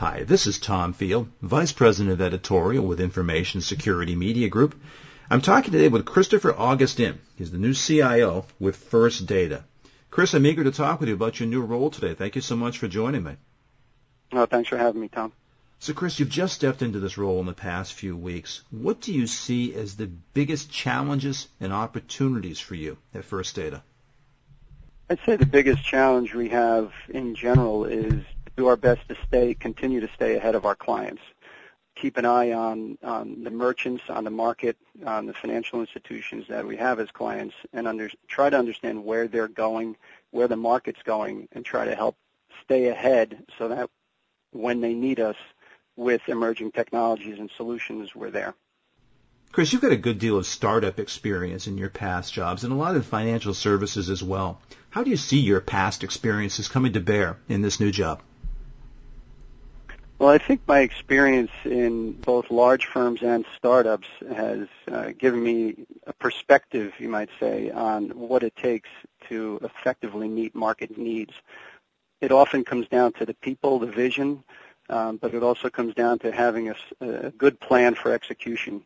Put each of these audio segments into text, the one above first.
Hi, this is Tom Field, Vice President of Editorial with Information Security Media Group. I'm talking today with Christopher Augustin. He's the new CIO with First Data. Chris, I'm eager to talk with you about your new role today. Thank you so much for joining me. Oh, thanks for having me, Tom. So, Chris, you've just stepped into this role in the past few weeks. What do you see as the biggest challenges and opportunities for you at First Data? I'd say the biggest challenge we have in general is do our best to stay, continue to stay ahead of our clients. Keep an eye on, on the merchants, on the market, on the financial institutions that we have as clients, and under, try to understand where they're going, where the market's going, and try to help stay ahead so that when they need us with emerging technologies and solutions, we're there. Chris, you've got a good deal of startup experience in your past jobs and a lot of financial services as well. How do you see your past experiences coming to bear in this new job? Well, I think my experience in both large firms and startups has uh, given me a perspective, you might say, on what it takes to effectively meet market needs. It often comes down to the people, the vision, um, but it also comes down to having a, a, good plan for execution.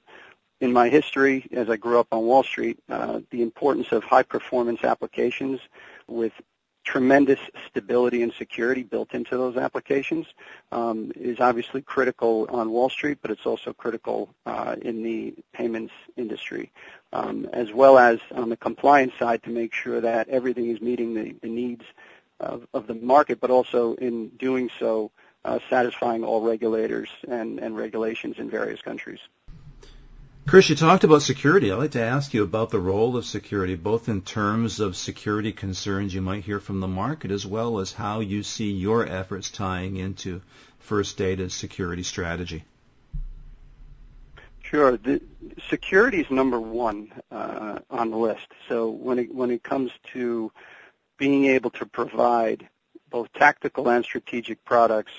In my history, as I grew up on Wall Street, uh, the importance of high performance applications with tremendous stability and security built into those applications um, is obviously critical on Wall Street, but it's also critical uh, in the payments industry, um, as well as on the compliance side to make sure that everything is meeting the, the needs of, of, the market, but also in doing so, uh, satisfying all regulators and, and regulations in various countries. Chris, you talked about security. I'd like to ask you about the role of security, both in terms of security concerns you might hear from the market, as well as how you see your efforts tying into First Data's security strategy. Sure. The security is number one uh, on the list. So when it when it comes to being able to provide both tactical and strategic products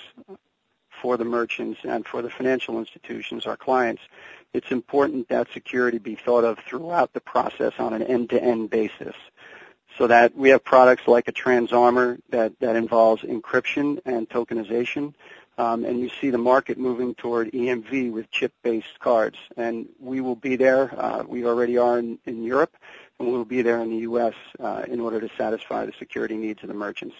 for the merchants and for the financial institutions, our clients, it's important that security be thought of throughout the process on an end-to-end basis. So that we have products like a TransArmor that, that involves encryption and tokenization. Um, and you see the market moving toward EMV with chip-based cards. And we will be there. Uh, we already are in, in, Europe, and we will be there in the U.S. Uh, in order to satisfy the security needs of the merchants.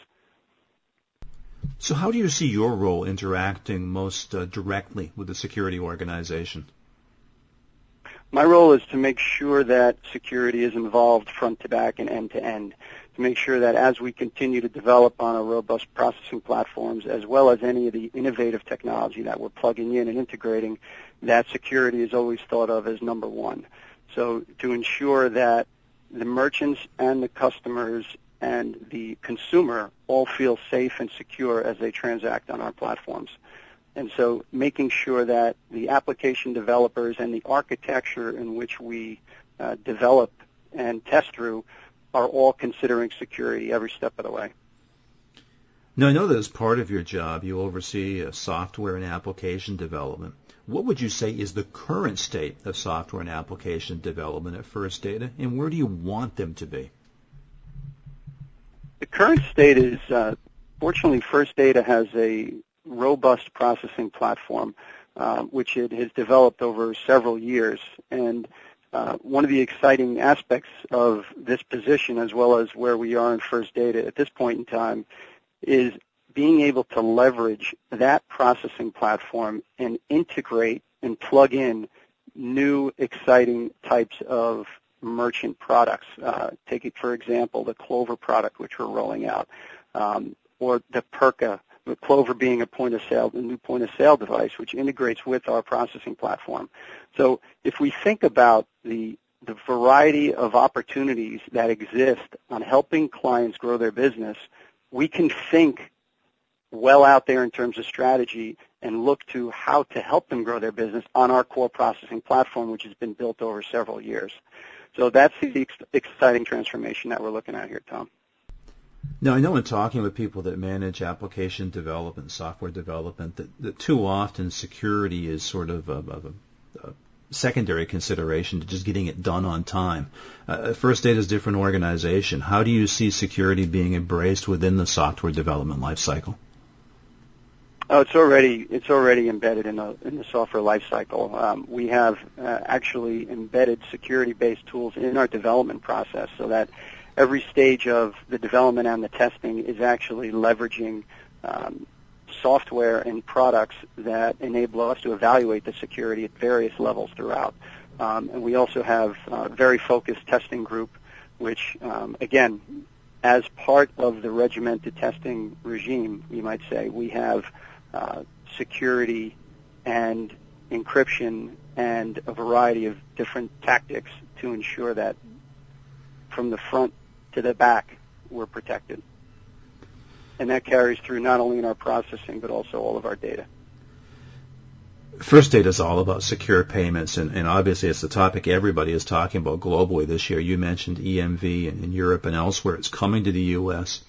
So how do you see your role interacting most uh, directly with the security organization? My role is to make sure that security is involved front to back and end to end, to make sure that as we continue to develop on our robust processing platforms, as well as any of the innovative technology that we're plugging in and integrating, that security is always thought of as number one. So to ensure that the merchants and the customers and the consumer all feel safe and secure as they transact on our platforms. And so making sure that the application developers and the architecture in which we uh, develop and test through are all considering security every step of the way. Now, I know that as part of your job, you oversee uh, software and application development. What would you say is the current state of software and application development at First Data, and where do you want them to be? Current state is, uh, fortunately, First Data has a robust processing platform, uh, which it has developed over several years. And uh, one of the exciting aspects of this position, as well as where we are in First Data at this point in time, is being able to leverage that processing platform and integrate and plug in new exciting types of merchant products. Uh, take it, for example, the Clover product, which we're rolling out, um, or the Perka with Clover being a point of sale, a new point of sale device, which integrates with our processing platform. So if we think about the the variety of opportunities that exist on helping clients grow their business, we can think well out there in terms of strategy and look to how to help them grow their business on our core processing platform, which has been built over several years. So that's the ex- exciting transformation that we're looking at here, Tom. Now, I know in talking with people that manage application development, software development, that, that too often security is sort of a, a, a secondary consideration to just getting it done on time. Uh, First Data is a different organization. How do you see security being embraced within the software development lifecycle? Oh, it's already it's already embedded in the in the software lifecycle. Um, we have uh, actually embedded security-based tools in our development process, so that every stage of the development and the testing is actually leveraging um, software and products that enable us to evaluate the security at various levels throughout. Um, and we also have a very focused testing group, which um, again, as part of the regimented testing regime, you might say, we have uh, security and encryption and a variety of different tactics to ensure that from the front to the back we're protected. And that carries through not only in our processing but also all of our data. First Data is all about secure payments, and, and, obviously it's the topic everybody is talking about globally this year. You mentioned EMV in, in Europe and elsewhere. It's coming to the U.S.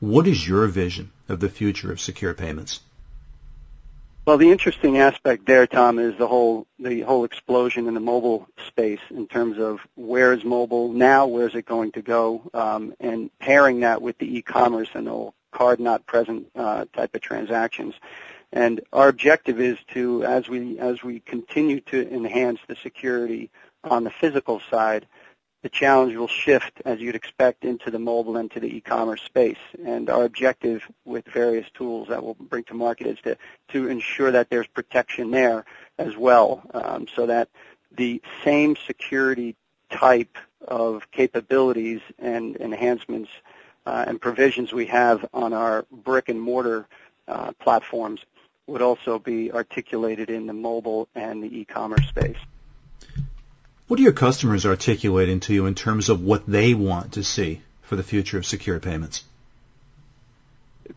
What is your vision of the future of secure payments? Well, the interesting aspect there, Tom, is the whole the whole explosion in the mobile space in terms of where is mobile now, where is it going to go, um, and pairing that with the e-commerce and the card not present uh, type of transactions. And our objective is to, as we as we continue to enhance the security on the physical side, the challenge will shift, as you'd expect, into the mobile and to the e-commerce space. And our objective with various tools that we'll bring to market is to, to ensure that there's protection there as well, um, so that the same security type of capabilities and enhancements uh, and provisions we have on our brick and mortar uh, platforms would also be articulated in the mobile and the e-commerce space. What are your customers articulating to you in terms of what they want to see for the future of secure payments?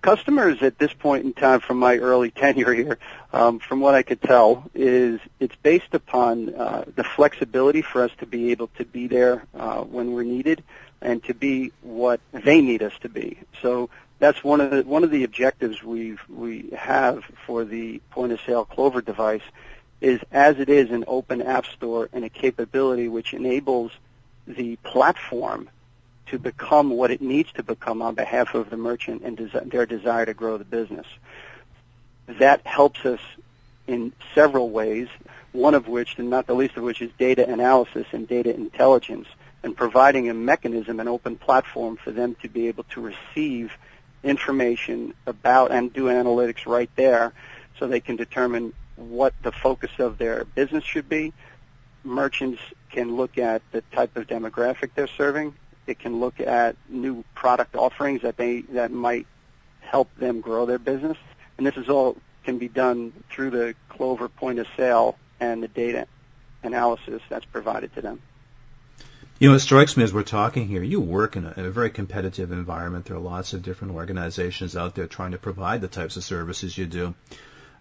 Customers at this point in time, from my early tenure here, um, from what I could tell, is it's based upon uh, the flexibility for us to be able to be there uh, when we're needed and to be what they need us to be. So that's one of the one of the objectives we we have for the point of sale Clover device is as it is an open app store and a capability which enables the platform to become what it needs to become on behalf of the merchant and their desire to grow the business. That helps us in several ways, one of which, and not the least of which, is data analysis and data intelligence and providing a mechanism, an open platform for them to be able to receive information about and do analytics right there so they can determine what the focus of their business should be. Merchants can look at the type of demographic they're serving. It can look at new product offerings that they that might help them grow their business. And this is all can be done through the Clover point of sale and the data analysis that's provided to them. You know, it strikes me as we're talking here, you work in a, in a, very competitive environment. There are lots of different organizations out there trying to provide the types of services you do.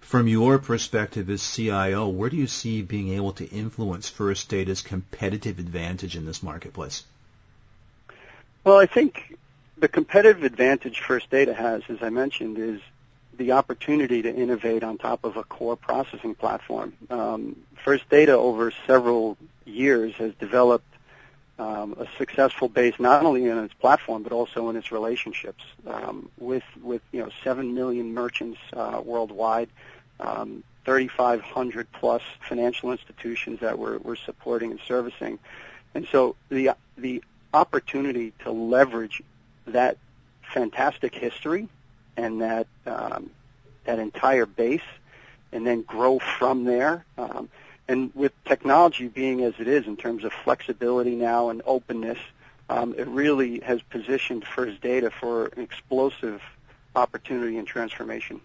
From your perspective as CIO, where do you see being able to influence First Data's competitive advantage in this marketplace? Well, I think the competitive advantage First Data has, as I mentioned, is the opportunity to innovate on top of a core processing platform. Um, First Data over several years has developed um, a successful base not only in its platform but also in its relationships um, with with you know seven million merchants uh, worldwide, um, 3,500 plus financial institutions that we're, we're supporting and servicing, and so the the opportunity to leverage that fantastic history and that um, that entire base, and then grow from there. Um, and with technology being as it is in terms of flexibility now and openness, um, it really has positioned First Data for an explosive opportunity and transformation.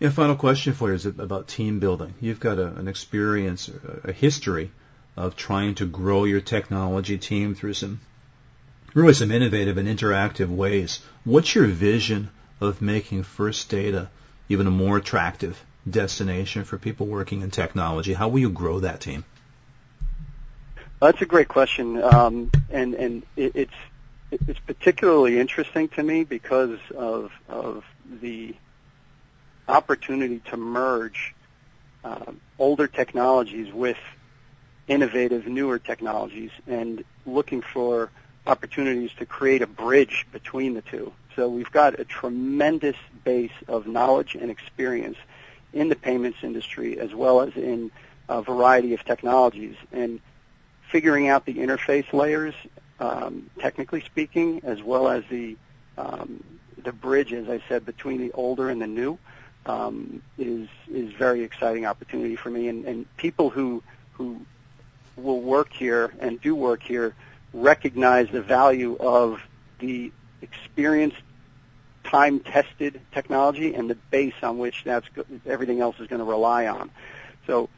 Yeah, final question for you is about team building. You've got a, an experience, a history of trying to grow your technology team through some really some innovative and interactive ways. What's your vision of making First Data even a more attractive destination for people working in technology? How will you grow that team? That's a great question, um, and and it, it's it's particularly interesting to me because of of the opportunity to merge uh, older technologies with innovative, newer technologies, and looking for opportunities to create a bridge between the two. So we've got a tremendous base of knowledge and experience in the payments industry as well as in a variety of technologies. And figuring out the interface layers, um, technically speaking, as well as the um, the bridge, as I said, between the older and the new, um, is is very exciting opportunity for me. And, and people who who will work here and do work here recognize the value of the experienced, time-tested technology and the base on which that's everything else is going to rely on. So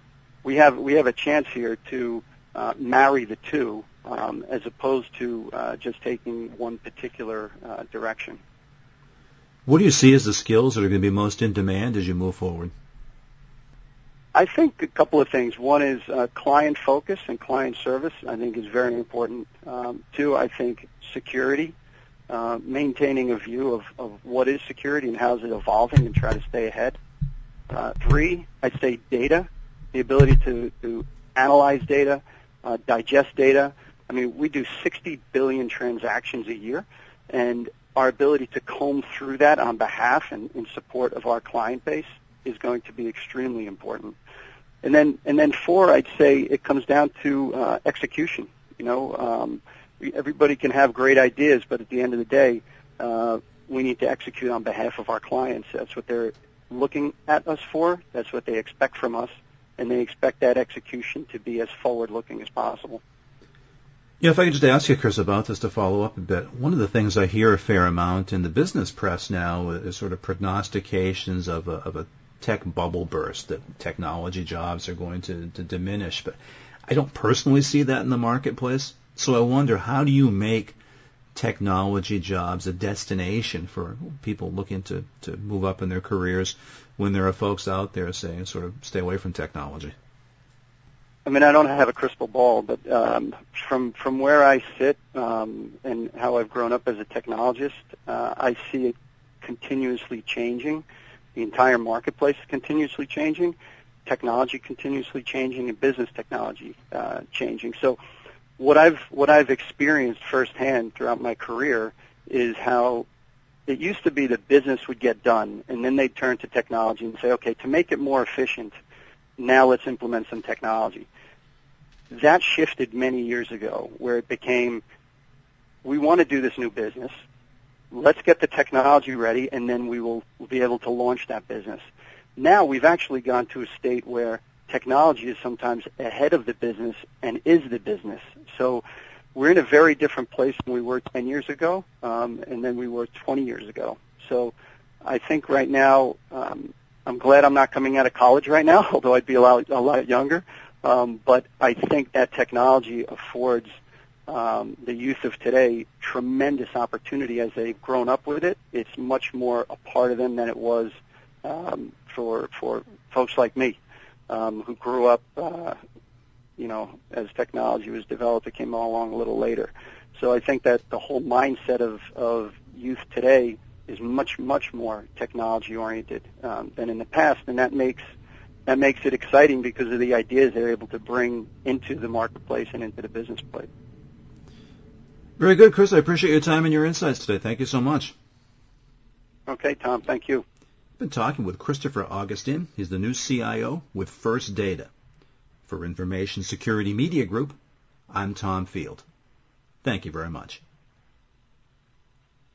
we have we have a chance here to uh, marry the two um, as opposed to uh, just taking one particular uh, direction. What do you see as the skills that are going to be most in demand as you move forward? I think a couple of things. One is uh, client focus and client service. I think is very important. Um, two, I think security, uh, maintaining a view of, of what is security and how is it evolving, and try to stay ahead. Uh, three, I'd say data, the ability to, to analyze data, uh, digest data. I mean, we do 60 billion transactions a year, and our ability to comb through that on behalf and in support of our client base is going to be extremely important. And then, and then four, I'd say it comes down to uh, execution. You know, um, everybody can have great ideas, but at the end of the day, uh, we need to execute on behalf of our clients. That's what they're looking at us for. That's what they expect from us, and they expect that execution to be as forward-looking as possible. Yeah, if I could just ask you, Chris, about this to follow up a bit. One of the things I hear a fair amount in the business press now is sort of prognostications of a, of a tech bubble burst that technology jobs are going to, to diminish. But I don't personally see that in the marketplace. So I wonder how do you make technology jobs a destination for people looking to, to move up in their careers when there are folks out there saying sort of stay away from technology? I mean, I don't have a crystal ball, but um, from from where I sit um, and how I've grown up as a technologist, uh, I see it continuously changing. The entire marketplace is continuously changing, technology continuously changing, and business technology uh, changing. So, what I've what I've experienced firsthand throughout my career is how it used to be that business would get done, and then they'd turn to technology and say, okay, to make it more efficient, now let's implement some technology. That shifted many years ago, where it became, we want to do this new business let's get the technology ready and then we will be able to launch that business. Now we've actually gone to a state where technology is sometimes ahead of the business and is the business. So we're in a very different place than we were 10 years ago um, and then we were 20 years ago. So I think right now, um, I'm glad I'm not coming out of college right now, although I'd be a lot, a lot younger. Um, but I think that technology affords – um, the youth of today tremendous opportunity as they've grown up with it. It's much more a part of them than it was um, for for folks like me um, who grew up, uh, you know, as technology was developed. It came along a little later. So I think that the whole mindset of of youth today is much much more technology oriented um, than in the past, and that makes that makes it exciting because of the ideas they're able to bring into the marketplace and into the business place. Very good, Chris. I appreciate your time and your insights today. Thank you so much. Okay, Tom. Thank you. I've been talking with Christopher Augustin. He's the new CIO with First Data. For Information Security Media Group, I'm Tom Field. Thank you very much.